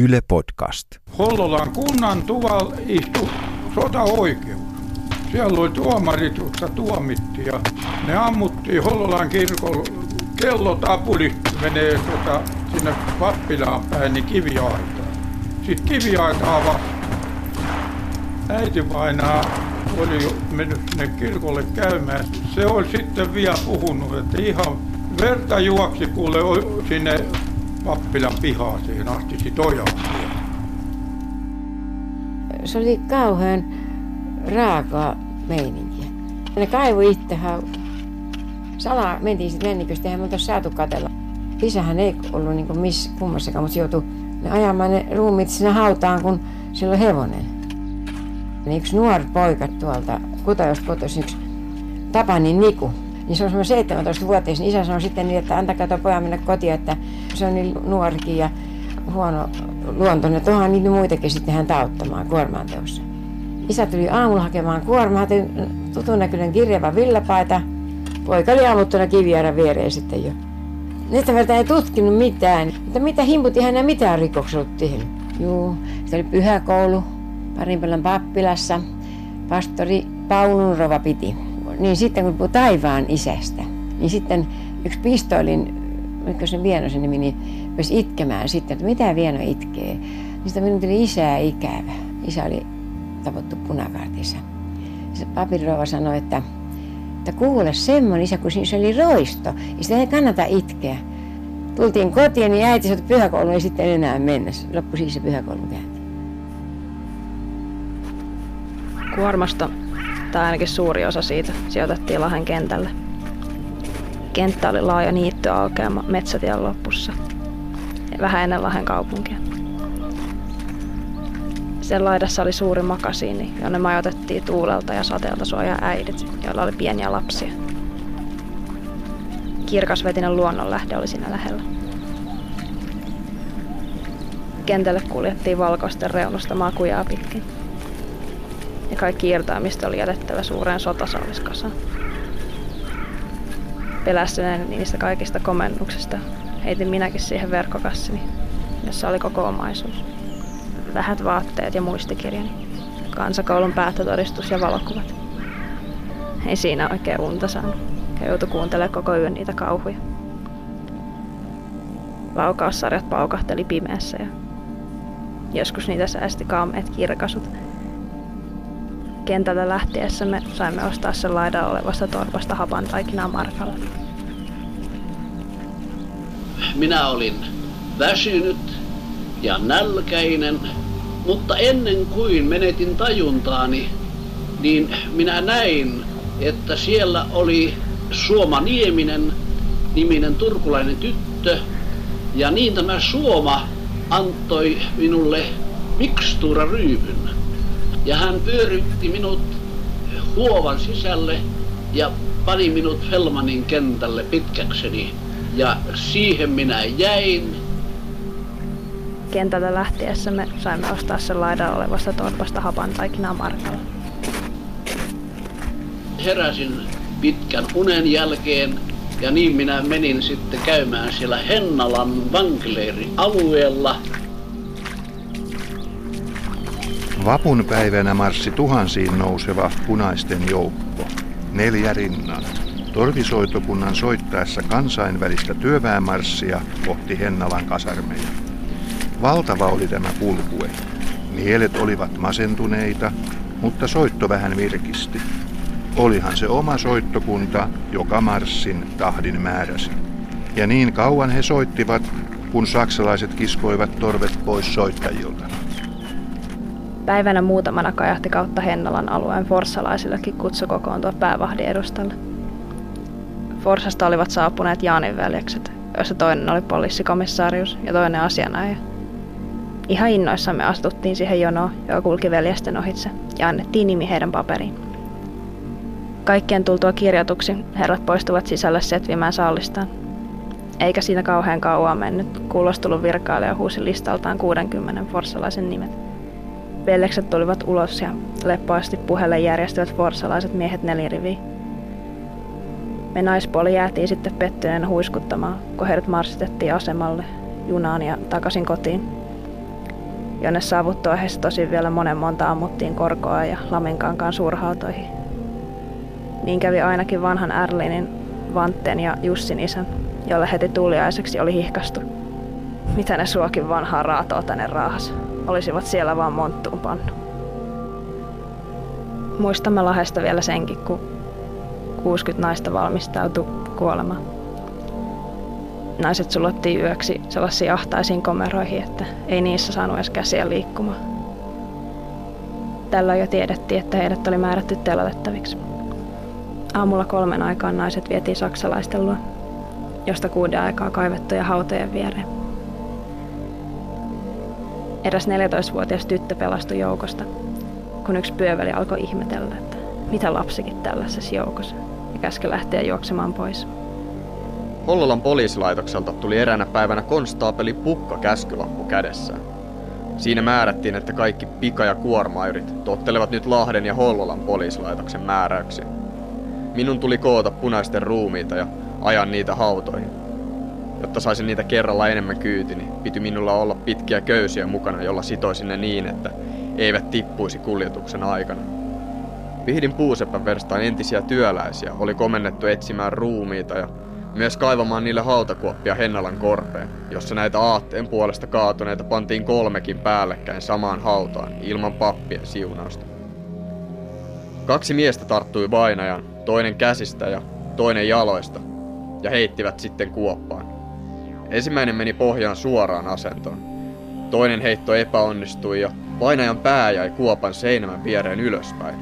Yle Podcast. Hollolan kunnan tuval istui sotaoikeus. Siellä oli tuomarit, jotka tuomittiin ja ne ammuttiin Hollolan kirkolla. Kello tapuli menee tota, sinne pappilaan päin, niin kiviaita. Sitten kiviaita avasi. Äiti vainaa oli jo mennyt sinne kirkolle käymään. Se oli sitten vielä puhunut, että ihan verta juoksi kuule sinne pappilan pihaaseen asti sit ojaan. Se oli kauhean raakaa meininkiä. Ne kaivoi itse. Salaa mentiin sitten menniköstä, eihän me oltaisi saatu katella. Isähän ei ollut niin missä kummassakaan, mutta joutui ne ajamaan ne ruumit sinne hautaan, kun sillä on hevonen. Niin yksi nuori poika tuolta Kutajosta kotoisin, yksi Tapani Niku, niin se on semmoinen 17-vuotias, niin isä sanoi sitten niin, että antakaa tuo pojan mennä kotiin, että se on niin nuorikin ja huono luontoinen, että onhan niitä muitakin sitten hän auttamaan kuormaan teossa. Isä tuli aamulla hakemaan kuormaa, tutun näköinen kirjava villapaita. Poika oli aamuttuna kiviäärän viereen sitten jo. Nyt ei tutkinut mitään, mutta mitä himputti hän mitään rikoksia tehnyt. Juu, se oli pyhäkoulu, Parinpelän pappilassa. Pastori Paulun rova piti niin sitten kun puhuu taivaan isästä, niin sitten yksi pistoolin, mikä se Vieno se nimi, niin myös itkemään sitten, että mitä Vieno itkee. Niin sitten minun tuli isää ikävä. Isä oli tapottu punakaartissa. Papirova sanoi, että, että kuule semmoinen isä, kun se oli roisto, niin sitä ei kannata itkeä. Tultiin kotiin, niin äiti sanoi, että pyhäkoulu ei sitten enää mennä. Loppui siis se pyhäkoulun käynti. Kuormasta tai ainakin suuri osa siitä, sijoitettiin Lahden kentälle. Kenttä oli laaja niittyaukeama metsätien lopussa, vähän ennen Lahden kaupunkia. Sen laidassa oli suuri makasiini, jonne majoitettiin tuulelta ja sateelta suojaa äidit, joilla oli pieniä lapsia. Kirkasvetinen luonnonlähde oli siinä lähellä. Kentälle kuljettiin valkoisten reunusta makujaa pitkin ja kaikki irtaamista oli jätettävä suureen sotasaaliskasaan. Pelästyneen niistä kaikista komennuksista heitin minäkin siihen verkkokassini, jossa oli koko omaisuus. Vähät vaatteet ja muistikirjani, kansakoulun päättötodistus ja valokuvat. Ei siinä oikein unta saanut ja joutui kuuntelemaan koko yön niitä kauhuja. Laukaussarjat paukahteli pimeässä ja joskus niitä säästi kaameet kirkasut, kentältä lähtiessä me saimme ostaa sen laidalla olevasta torpasta hapan taikinaa markalla. Minä olin väsynyt ja nälkäinen, mutta ennen kuin menetin tajuntaani, niin minä näin, että siellä oli Suoma Nieminen, niminen turkulainen tyttö, ja niin tämä Suoma antoi minulle mikstuuraryypyn ja hän pyörytti minut huovan sisälle ja pani minut Helmanin kentälle pitkäkseni. Ja siihen minä jäin. Kentältä lähtiessä me saimme ostaa sen laidalla olevasta torpasta hapan taikinaa markalla. Heräsin pitkän unen jälkeen ja niin minä menin sitten käymään siellä Hennalan vankileiri Vapun päivänä marssi tuhansiin nouseva punaisten joukko, neljä rinnan. Torvisoitokunnan soittaessa kansainvälistä työväenmarssia kohti Hennalan kasarmeja. Valtava oli tämä kulkue. Mielet olivat masentuneita, mutta soitto vähän virkisti. Olihan se oma soittokunta, joka marssin tahdin määräsi. Ja niin kauan he soittivat, kun saksalaiset kiskoivat torvet pois soittajilta. Päivänä muutamana kajahti kautta Hennalan alueen forssalaisillekin kutsu kokoontua päävahdin edustalle. Forsasta olivat saapuneet Jaanin veljekset, joissa toinen oli poliisikomissaarius ja toinen asianajaja. Ihan innoissamme astuttiin siihen jonoon, joka kulki veljesten ohitse, ja annettiin nimi heidän paperiin. Kaikkien tultua kirjatuksi herrat poistuvat sisälle setvimään saallistaan. Eikä siinä kauhean kauan mennyt, kuulostulun virkailija huusi listaltaan 60 forssalaisen nimet. Vellekset tulivat ulos ja leppaasti puhelle järjestivät forsalaiset miehet neliriviin. Me naispuoli jäätiin sitten pettyneenä huiskuttamaan, kun heidät marssitettiin asemalle, junaan ja takaisin kotiin. jonne saavuttua heistä tosi vielä monen monta ammuttiin korkoa ja Lamenkankaan suurhautoihin. Niin kävi ainakin vanhan Erlinin, Vantten ja Jussin isän, jolle heti tuliaiseksi oli hihkastu. Mitä ne suokin vanhaa raatoa tänne raahas? Olisivat siellä vaan monttuun pannu. Muistamme Lahesta vielä senkin, kun 60 naista valmistautui kuolemaan. Naiset sulottiin yöksi sellaisiin ahtaisiin komeroihin, että ei niissä saanut edes käsiä liikkumaan. Tällä jo tiedettiin, että heidät oli määrätty telotettaviksi. Aamulla kolmen aikaan naiset vietiin saksalaisten luo, josta kuuden aikaa kaivettuja hautojen viereen. Eräs 14-vuotias tyttö pelastui joukosta, kun yksi pyöveli alkoi ihmetellä, että mitä lapsikin tällaisessa joukossa, ja käski lähteä juoksemaan pois. Hollolan poliisilaitokselta tuli eräänä päivänä konstaapeli Pukka käskylappu kädessään. Siinä määrättiin, että kaikki pika- ja kuormairit tottelevat nyt Lahden ja Hollolan poliisilaitoksen määräyksiä. Minun tuli koota punaisten ruumiita ja ajan niitä hautoihin. Jotta saisin niitä kerralla enemmän kyyti, niin piti minulla olla pitkiä köysiä mukana, jolla sitoisin ne niin, että eivät tippuisi kuljetuksen aikana. Vihdin puusepän verstaan entisiä työläisiä oli komennettu etsimään ruumiita ja myös kaivamaan niille hautakuoppia Hennalan korpeen, jossa näitä aatteen puolesta kaatuneita pantiin kolmekin päällekkäin samaan hautaan ilman pappien siunausta. Kaksi miestä tarttui vainajan, toinen käsistä ja toinen jaloista, ja heittivät sitten kuoppaan. Ensimmäinen meni pohjaan suoraan asentoon. Toinen heitto epäonnistui ja vainajan pää jäi kuopan seinämän viereen ylöspäin.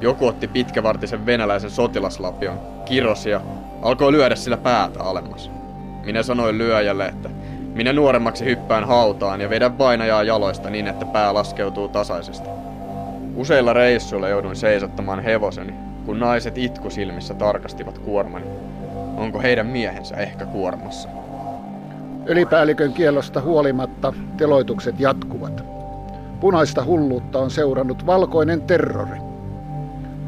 Joku otti pitkävartisen venäläisen sotilaslapion, kirosi ja alkoi lyödä sillä päätä alemmas. Minä sanoin lyöjälle, että minä nuoremmaksi hyppään hautaan ja vedän vainajaa jaloista niin, että pää laskeutuu tasaisesti. Useilla reissuilla jouduin seisottamaan hevoseni, kun naiset itku silmissä tarkastivat kuormani. Onko heidän miehensä ehkä kuormassa? Ylipäällikön kielosta huolimatta teloitukset jatkuvat. Punaista hulluutta on seurannut valkoinen terrori.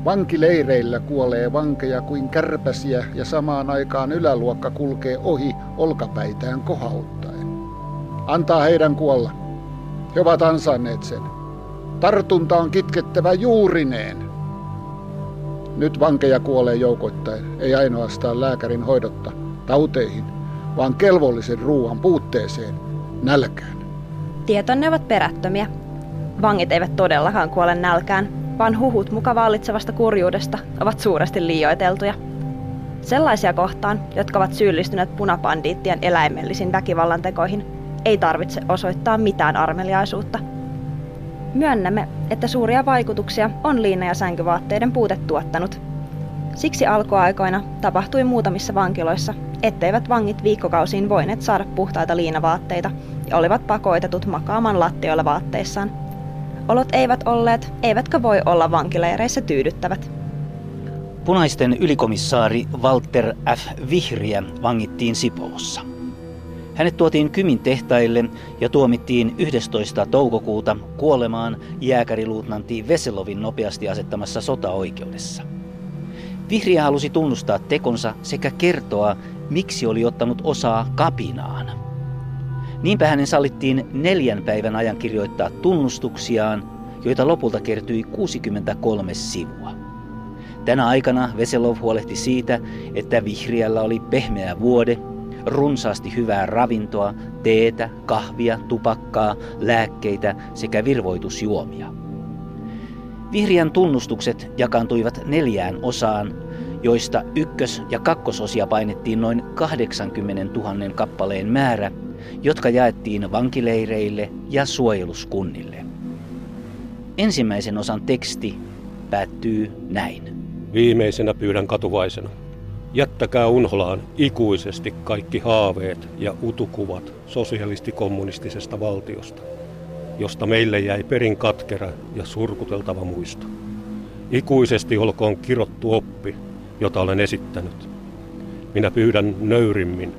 Vankileireillä kuolee vankeja kuin kärpäsiä ja samaan aikaan yläluokka kulkee ohi olkapäitään kohauttaen. Antaa heidän kuolla. He ovat ansainneet sen. Tartunta on kitkettävä juurineen. Nyt vankeja kuolee joukoittain, ei ainoastaan lääkärin hoidotta tauteihin, vaan kelvollisen ruoan puutteeseen, nälkään. Tietonne ovat perättömiä. Vangit eivät todellakaan kuole nälkään, vaan huhut muka vallitsevasta kurjuudesta ovat suuresti liioiteltuja. Sellaisia kohtaan, jotka ovat syyllistyneet punapandiittien eläimellisiin väkivallantekoihin, ei tarvitse osoittaa mitään armeliaisuutta. Myönnämme, että suuria vaikutuksia on liina- ja sänkyvaatteiden puute tuottanut. Siksi alkuaikoina tapahtui muutamissa vankiloissa, etteivät vangit viikkokausiin voineet saada puhtaita liinavaatteita ja olivat pakoitetut makaamaan lattioilla vaatteissaan – Olot eivät olleet, eivätkä voi olla vankileireissä tyydyttävät. Punaisten ylikomissaari Walter F. Vihriä vangittiin Sipoossa. Hänet tuotiin Kymin tehtaille ja tuomittiin 11. toukokuuta kuolemaan jääkäriluutnantti Veselovin nopeasti asettamassa sotaoikeudessa. Vihriä halusi tunnustaa tekonsa sekä kertoa, miksi oli ottanut osaa kapinaan. Niinpä hänen sallittiin neljän päivän ajan kirjoittaa tunnustuksiaan, joita lopulta kertyi 63 sivua. Tänä aikana Veselov huolehti siitä, että vihriällä oli pehmeä vuode, runsaasti hyvää ravintoa, teetä, kahvia, tupakkaa, lääkkeitä sekä virvoitusjuomia. Vihriän tunnustukset jakaantuivat neljään osaan, joista ykkös- ja kakkososia painettiin noin 80 000 kappaleen määrä – jotka jaettiin vankileireille ja suojeluskunnille. Ensimmäisen osan teksti päättyy näin. Viimeisenä pyydän katuvaisena. Jättäkää unholaan ikuisesti kaikki haaveet ja utukuvat sosialistikommunistisesta valtiosta, josta meille jäi perin katkera ja surkuteltava muisto. Ikuisesti olkoon kirottu oppi, jota olen esittänyt. Minä pyydän nöyrimmin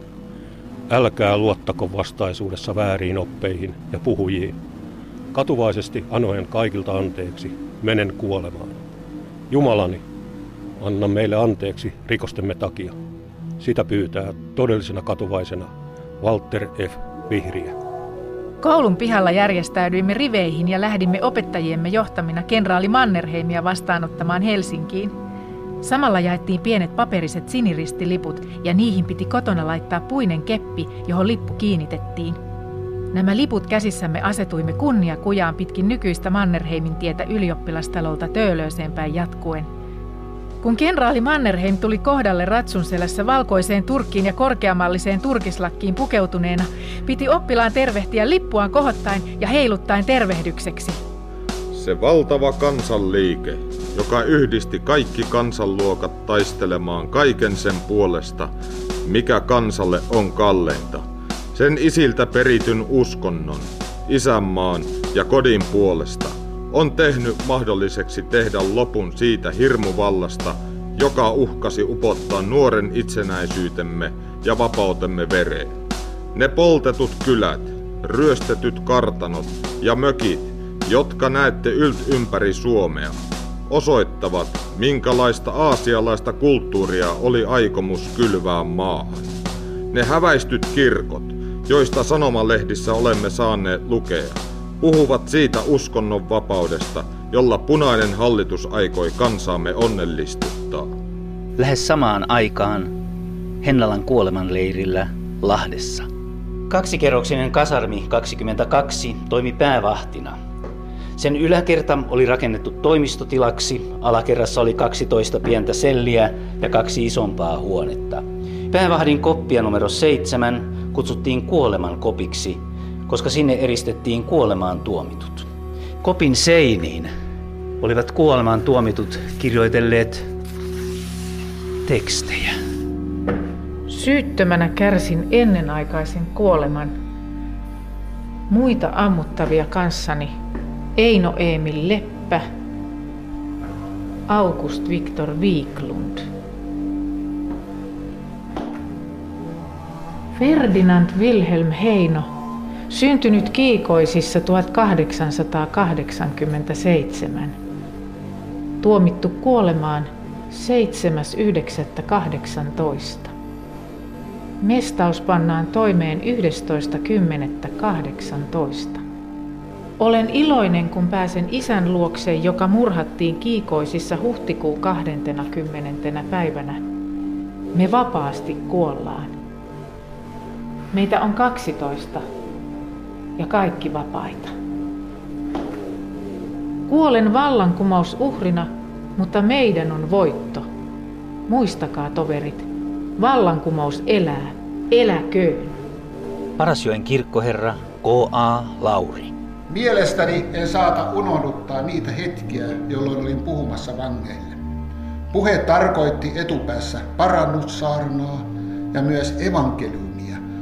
Älkää luottako vastaisuudessa vääriin oppeihin ja puhujiin. Katuvaisesti anoen kaikilta anteeksi, menen kuolemaan. Jumalani, anna meille anteeksi rikostemme takia. Sitä pyytää todellisena katuvaisena Walter F. Vihriä. Koulun pihalla järjestäydyimme riveihin ja lähdimme opettajiemme johtamina kenraali Mannerheimia vastaanottamaan Helsinkiin. Samalla jaettiin pienet paperiset siniristiliput ja niihin piti kotona laittaa puinen keppi, johon lippu kiinnitettiin. Nämä liput käsissämme asetuimme kunnia kujaan pitkin nykyistä Mannerheimin tietä ylioppilastalolta Töölööseen päin jatkuen – kun kenraali Mannerheim tuli kohdalle ratsun selässä valkoiseen turkkiin ja korkeamalliseen turkislakkiin pukeutuneena, piti oppilaan tervehtiä lippuaan kohottaen ja heiluttaen tervehdykseksi. Se valtava kansanliike, joka yhdisti kaikki kansanluokat taistelemaan kaiken sen puolesta, mikä kansalle on kalleinta. Sen isiltä perityn uskonnon, isänmaan ja kodin puolesta – on tehnyt mahdolliseksi tehdä lopun siitä hirmuvallasta, joka uhkasi upottaa nuoren itsenäisyytemme ja vapautemme vereen. Ne poltetut kylät, ryöstetyt kartanot ja mökit, jotka näette ylt ympäri Suomea, osoittavat, minkälaista aasialaista kulttuuria oli aikomus kylvää maahan. Ne häväistyt kirkot, joista sanomalehdissä olemme saaneet lukea, puhuvat siitä uskonnon vapaudesta, jolla punainen hallitus aikoi kansaamme onnellistuttaa. Lähes samaan aikaan Hennalan kuolemanleirillä Lahdessa. Kaksikerroksinen kasarmi 22 toimi päävahtina. Sen yläkerta oli rakennettu toimistotilaksi, alakerrassa oli 12 pientä selliä ja kaksi isompaa huonetta. Päävahdin koppia numero 7 kutsuttiin kuoleman kopiksi – koska sinne eristettiin kuolemaan tuomitut. Kopin seiniin olivat kuolemaan tuomitut kirjoitelleet tekstejä. Syyttömänä kärsin ennenaikaisen kuoleman. Muita ammuttavia kanssani Eino Emil Leppä, August Viktor Wiklund. Ferdinand Wilhelm Heino – syntynyt Kiikoisissa 1887. Tuomittu kuolemaan 7.9.18. Mestaus pannaan toimeen 11.10.18. Olen iloinen, kun pääsen isän luokseen, joka murhattiin Kiikoisissa huhtikuun 20. päivänä. Me vapaasti kuollaan. Meitä on 12 ja kaikki vapaita. Kuolen vallankumous uhrina, mutta meidän on voitto. Muistakaa toverit, vallankumous elää, eläköön. Parasjoen kirkkoherra K.A. Lauri. Mielestäni en saata unohduttaa niitä hetkiä, jolloin olin puhumassa vangeille. Puhe tarkoitti etupäässä parannussaarnaa ja myös evankeliumia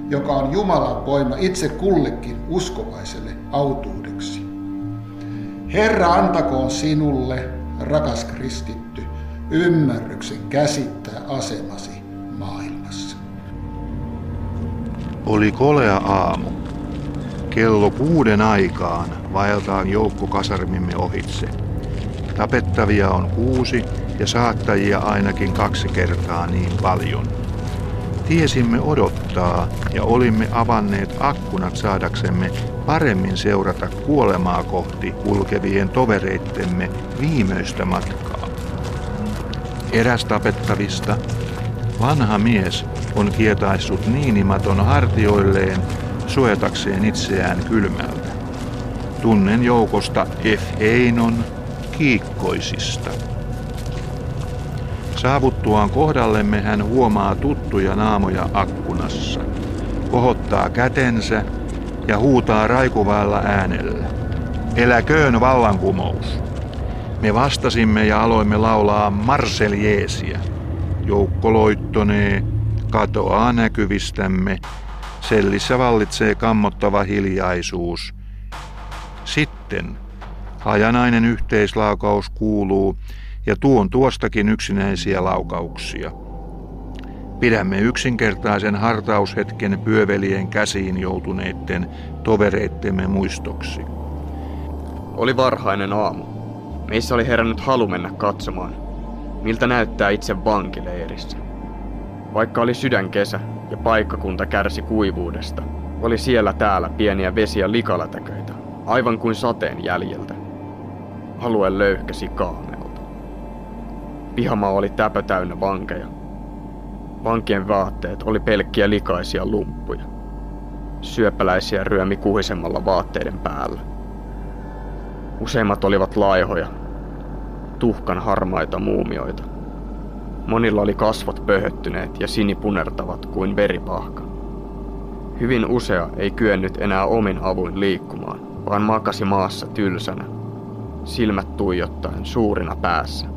joka on Jumalan voima itse kullekin uskovaiselle autuudeksi. Herra antakoon sinulle, rakas kristitty, ymmärryksen käsittää asemasi maailmassa. Oli kolea aamu. Kello kuuden aikaan vaeltaan joukko kasarmimme ohitse. Tapettavia on kuusi ja saattajia ainakin kaksi kertaa niin paljon. Tiesimme odottaa ja olimme avanneet akkunat saadaksemme paremmin seurata kuolemaa kohti kulkevien tovereittemme viimeistä matkaa. Eräs tapettavista, vanha mies, on kietaissut niinimaton hartioilleen suojatakseen itseään kylmältä. Tunnen joukosta F. Einon kiikkoisista. Saavuttuaan kohdallemme hän huomaa tuttuja naamoja akkunassa, kohottaa kätensä ja huutaa raikuvaalla äänellä. Eläköön vallankumous! Me vastasimme ja aloimme laulaa Marseljeesiä. Joukko loittonee, katoaa näkyvistämme. Sellissä vallitsee kammottava hiljaisuus. Sitten hajanainen yhteislaukaus kuuluu ja tuon tuostakin yksinäisiä laukauksia. Pidämme yksinkertaisen hartaushetken pyövelien käsiin joutuneiden tovereittemme muistoksi. Oli varhainen aamu. Meissä oli herännyt halu mennä katsomaan, miltä näyttää itse vankileirissä. Vaikka oli sydänkesä ja paikkakunta kärsi kuivuudesta, Oli siellä täällä pieniä vesi- ja likalatäköitä, aivan kuin sateen jäljiltä. Alue löyhkäsi kaamelta. Pihamaa oli täpö täynnä vankeja. Vankien vaatteet oli pelkkiä likaisia lumppuja. Syöpäläisiä ryömi kuhisemmalla vaatteiden päällä. Useimmat olivat laihoja, tuhkan harmaita muumioita. Monilla oli kasvot pöhöttyneet ja sinipunertavat kuin veripahka. Hyvin usea ei kyennyt enää omin avuin liikkumaan, vaan makasi maassa tylsänä, silmät tuijottaen suurina päässä.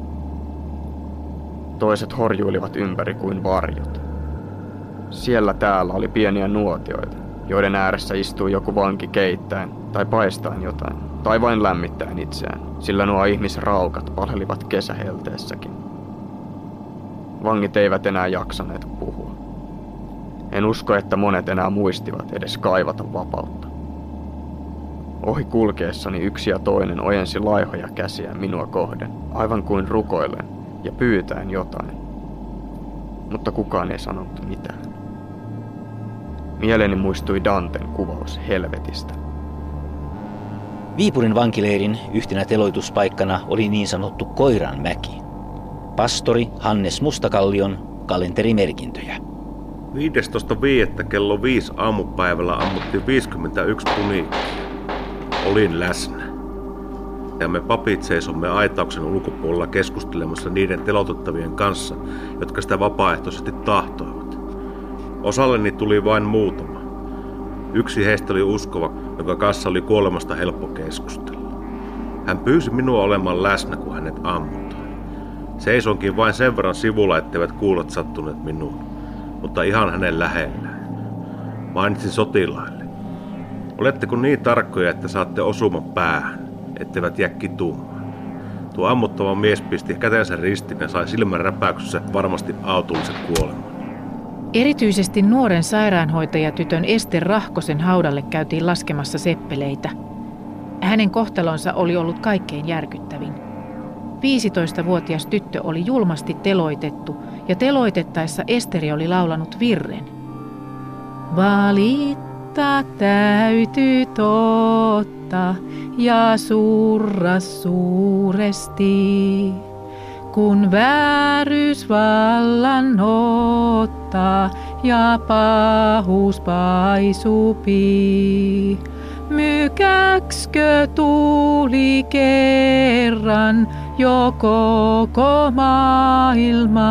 Toiset horjuilivat ympäri kuin varjot. Siellä täällä oli pieniä nuotioita, joiden ääressä istui joku vanki keittäen tai paistaen jotain, tai vain lämmittäen itseään, sillä nuo ihmisraukat palhelivat kesähelteessäkin. Vangit eivät enää jaksaneet puhua. En usko, että monet enää muistivat edes kaivata vapautta. Ohi kulkeessani yksi ja toinen ojensi laihoja käsiä minua kohden, aivan kuin rukoillen ja pyytäen jotain. Mutta kukaan ei sanonut mitään. Mieleni muistui Danten kuvaus helvetistä. Viipurin vankileirin yhtenä teloituspaikkana oli niin sanottu Koiranmäki. Pastori Hannes Mustakallion kalenterimerkintöjä. 15.5. kello 5 aamupäivällä ammuttiin 51 puniikkia. Olin läsnä. Ja me papit seisomme aitauksen ulkopuolella keskustelemassa niiden telotettavien kanssa, jotka sitä vapaaehtoisesti tahtoivat. Osalleni tuli vain muutama. Yksi heistä oli uskova, jonka kanssa oli kuolemasta helppo keskustella. Hän pyysi minua olemaan läsnä, kun hänet ammutaan. Seisonkin vain sen verran sivulla, etteivät kuulot sattuneet minuun, mutta ihan hänen lähellään. Mainitsin sotilaille. Oletteko niin tarkkoja, että saatte osuman päähän, etteivät jää kitumaan? Tuo ammuttava mies pisti kätensä ristiin ja sai silmän räpäyksessä varmasti autollisen kuoleman. Erityisesti nuoren sairaanhoitajatytön Ester Rahkosen haudalle käytiin laskemassa seppeleitä. Hänen kohtalonsa oli ollut kaikkein järkyttävin. 15-vuotias tyttö oli julmasti teloitettu ja teloitettaessa Esteri oli laulanut virren. Valittaa täytyy totta ja surra suuresti kun vääryys vallan ottaa ja pahuus paisupii. Mykäkskö tuli kerran jo koko maailmaa,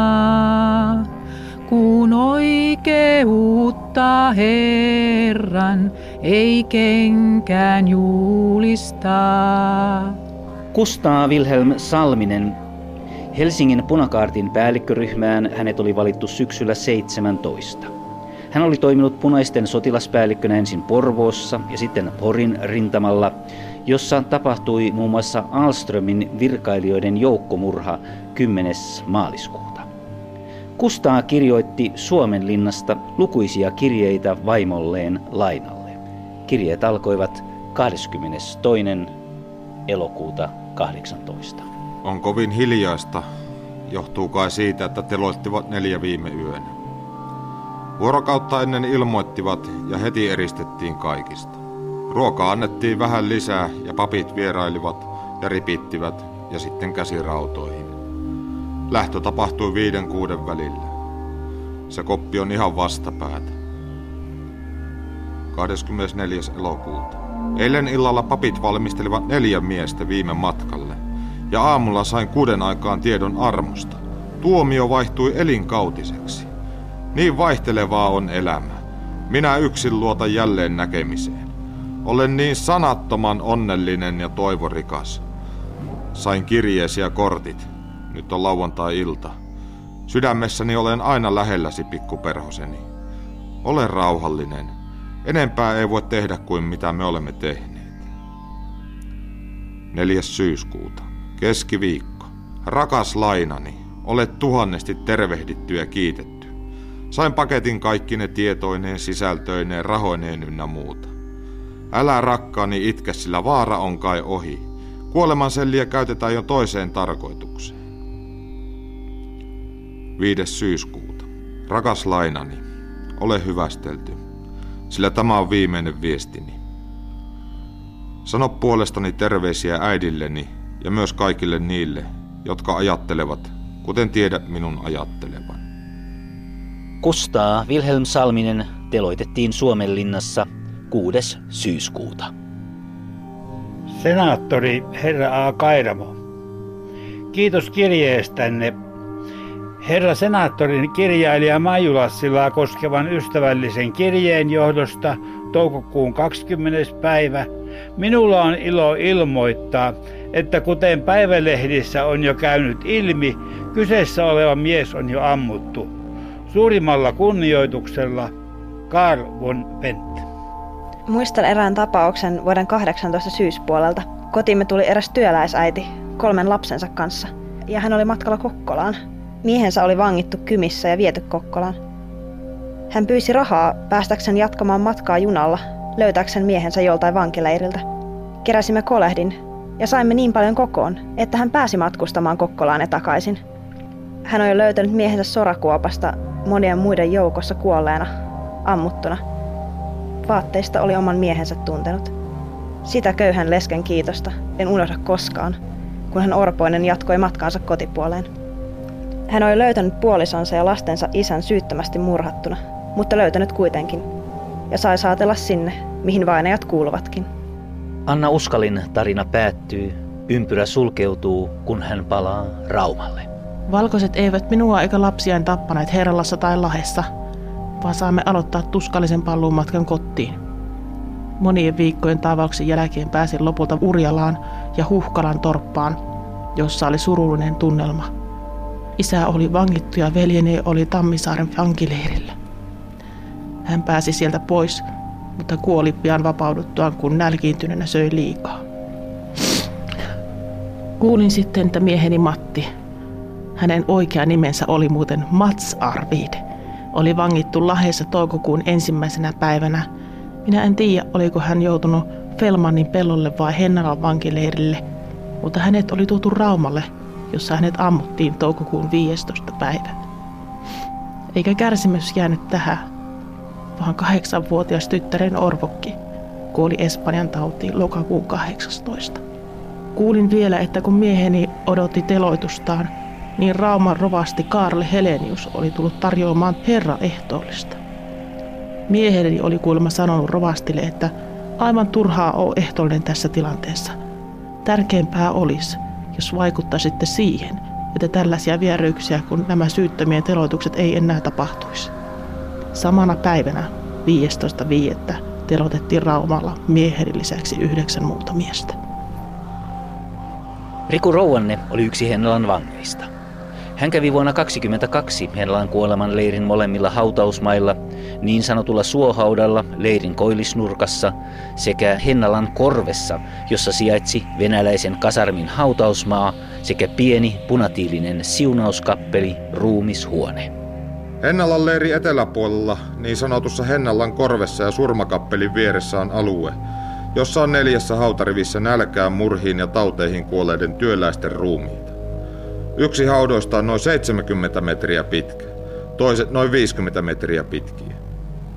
kun oikeutta Herran ei kenkään julistaa. Kustaa Wilhelm Salminen Helsingin punakaartin päällikköryhmään hänet oli valittu syksyllä 17. Hän oli toiminut punaisten sotilaspäällikkönä ensin Porvoossa ja sitten Porin rintamalla, jossa tapahtui muun muassa Alströmin virkailijoiden joukkomurha 10. maaliskuuta. Kustaa kirjoitti Suomen linnasta lukuisia kirjeitä vaimolleen lainalle. Kirjeet alkoivat 22. elokuuta 18. On kovin hiljaista. Johtuu kai siitä, että teloittivat neljä viime yönä. Vuorokautta ennen ilmoittivat ja heti eristettiin kaikista. Ruokaa annettiin vähän lisää ja papit vierailivat ja ripittivät ja sitten käsirautoihin. Lähtö tapahtui viiden kuuden välillä. Se koppi on ihan vastapäätä. 24. elokuuta. Eilen illalla papit valmistelivat neljä miestä viime matkalle – ja aamulla sain kuuden aikaan tiedon armosta. Tuomio vaihtui elinkautiseksi. Niin vaihtelevaa on elämä. Minä yksin luotan jälleen näkemiseen. Olen niin sanattoman onnellinen ja toivorikas. Sain kirjeesi ja kortit. Nyt on lauantai-ilta. Sydämessäni olen aina lähelläsi, pikkuperhoseni. Ole rauhallinen. Enempää ei voi tehdä kuin mitä me olemme tehneet. 4. syyskuuta. Keskiviikko. Rakas lainani, olet tuhannesti tervehditty ja kiitetty. Sain paketin kaikki ne tietoineen, sisältöineen, rahoineen ynnä muuta. Älä rakkaani itke, sillä vaara on kai ohi. Kuoleman selliä käytetään jo toiseen tarkoitukseen. 5. syyskuuta. Rakas lainani, ole hyvästelty. sillä tämä on viimeinen viestini. Sano puolestani terveisiä äidilleni ja myös kaikille niille, jotka ajattelevat, kuten tiedät minun ajattelevan. Kustaa Wilhelm Salminen teloitettiin Suomenlinnassa 6. syyskuuta. Senaattori herra A. Kairamo. Kiitos kirjeestänne. Herra senaattorin kirjailija Maijulassila koskevan ystävällisen kirjeen johdosta toukokuun 20. päivä minulla on ilo ilmoittaa, että kuten päivälehdissä on jo käynyt ilmi, kyseessä oleva mies on jo ammuttu. Suurimmalla kunnioituksella Karl von Wendt. Muistan erään tapauksen vuoden 18 syyspuolelta. Kotimme tuli eräs työläisäiti kolmen lapsensa kanssa ja hän oli matkalla Kokkolaan. Miehensä oli vangittu Kymissä ja viety Kokkolaan. Hän pyysi rahaa päästäkseen jatkamaan matkaa junalla, löytääkseen miehensä joltain vankileiriltä. Keräsimme kolehdin ja saimme niin paljon kokoon, että hän pääsi matkustamaan Kokkolaan ja takaisin. Hän jo löytänyt miehensä sorakuopasta monien muiden joukossa kuolleena, ammuttuna. Vaatteista oli oman miehensä tuntenut. Sitä köyhän lesken kiitosta en unohda koskaan, kun hän orpoinen jatkoi matkaansa kotipuoleen. Hän oli löytänyt puolisonsa ja lastensa isän syyttömästi murhattuna, mutta löytänyt kuitenkin, ja sai saatella sinne, mihin vainajat kuuluvatkin. Anna Uskalin tarina päättyy, ympyrä sulkeutuu, kun hän palaa Raumalle. Valkoiset eivät minua eikä lapsiaan tappaneet Herralassa tai Lahessa, vaan saamme aloittaa tuskallisen matkan kotiin. Monien viikkojen tavauksen jälkeen pääsin lopulta Urjalaan ja Huhkalan torppaan, jossa oli surullinen tunnelma. Isä oli vangittu ja veljeni oli Tammisaaren vankileirillä. Hän pääsi sieltä pois, mutta kuoli pian vapauduttuaan, kun nälkiintyneenä söi liikaa. Kuulin sitten, että mieheni Matti, hänen oikea nimensä oli muuten Mats Arvid, oli vangittu Lahdessa toukokuun ensimmäisenä päivänä. Minä en tiedä, oliko hän joutunut Felmanin pellolle vai Hennalan vankileirille, mutta hänet oli tuotu Raumalle, jossa hänet ammuttiin toukokuun 15. päivä. Eikä kärsimys jäänyt tähän, vaan kahdeksanvuotias tyttären Orvokki kuoli Espanjan tautiin lokakuun 18. Kuulin vielä, että kun mieheni odotti teloitustaan, niin Rauman rovasti Kaarle Helenius oli tullut tarjoamaan herra ehtoollista. Mieheni oli kuulemma sanonut rovastille, että aivan turhaa on ehtoollinen tässä tilanteessa. Tärkeämpää olisi, jos vaikuttaisitte siihen, että tällaisia vieryyksiä kuin nämä syyttömien teloitukset ei enää tapahtuisi. Samana päivänä 15.5. telotettiin Raumalla miehen lisäksi yhdeksän muuta miestä. Riku Rouanne oli yksi Hennalan vangeista. Hän kävi vuonna 1922 Hennalan kuoleman leirin molemmilla hautausmailla, niin sanotulla suohaudalla leirin koillisnurkassa sekä Hennalan korvessa, jossa sijaitsi venäläisen kasarmin hautausmaa sekä pieni punatiilinen siunauskappeli ruumishuone. Hennalan leiri eteläpuolella, niin sanotussa Hennallan korvessa ja surmakappelin vieressä on alue, jossa on neljässä hautarivissä nälkään, murhiin ja tauteihin kuolleiden työläisten ruumiita. Yksi haudoista on noin 70 metriä pitkä, toiset noin 50 metriä pitkiä.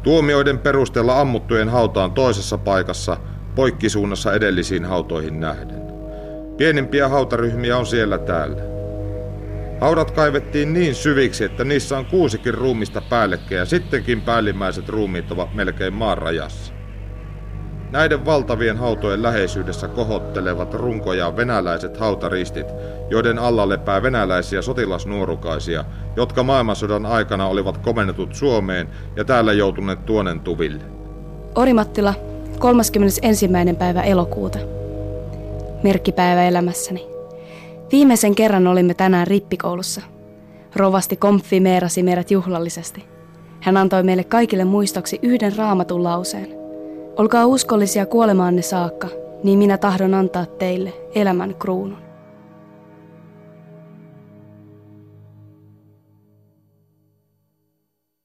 Tuomioiden perusteella ammuttujen hauta on toisessa paikassa, poikkisuunnassa edellisiin hautoihin nähden. Pienimpiä hautaryhmiä on siellä täällä. Haudat kaivettiin niin syviksi, että niissä on kuusikin ruumista päällekkäin ja sittenkin päällimmäiset ruumiit ovat melkein maan rajassa. Näiden valtavien hautojen läheisyydessä kohottelevat runkojaan venäläiset hautaristit, joiden alla lepää venäläisiä sotilasnuorukaisia, jotka maailmansodan aikana olivat komennetut Suomeen ja täällä joutuneet tuonen tuville. Orimattila, 31. päivä elokuuta. Merkkipäivä elämässäni. Viimeisen kerran olimme tänään rippikoulussa. Rovasti Komfi meerasi meidät juhlallisesti. Hän antoi meille kaikille muistoksi yhden raamatun lauseen. Olkaa uskollisia kuolemaanne saakka, niin minä tahdon antaa teille elämän kruunun.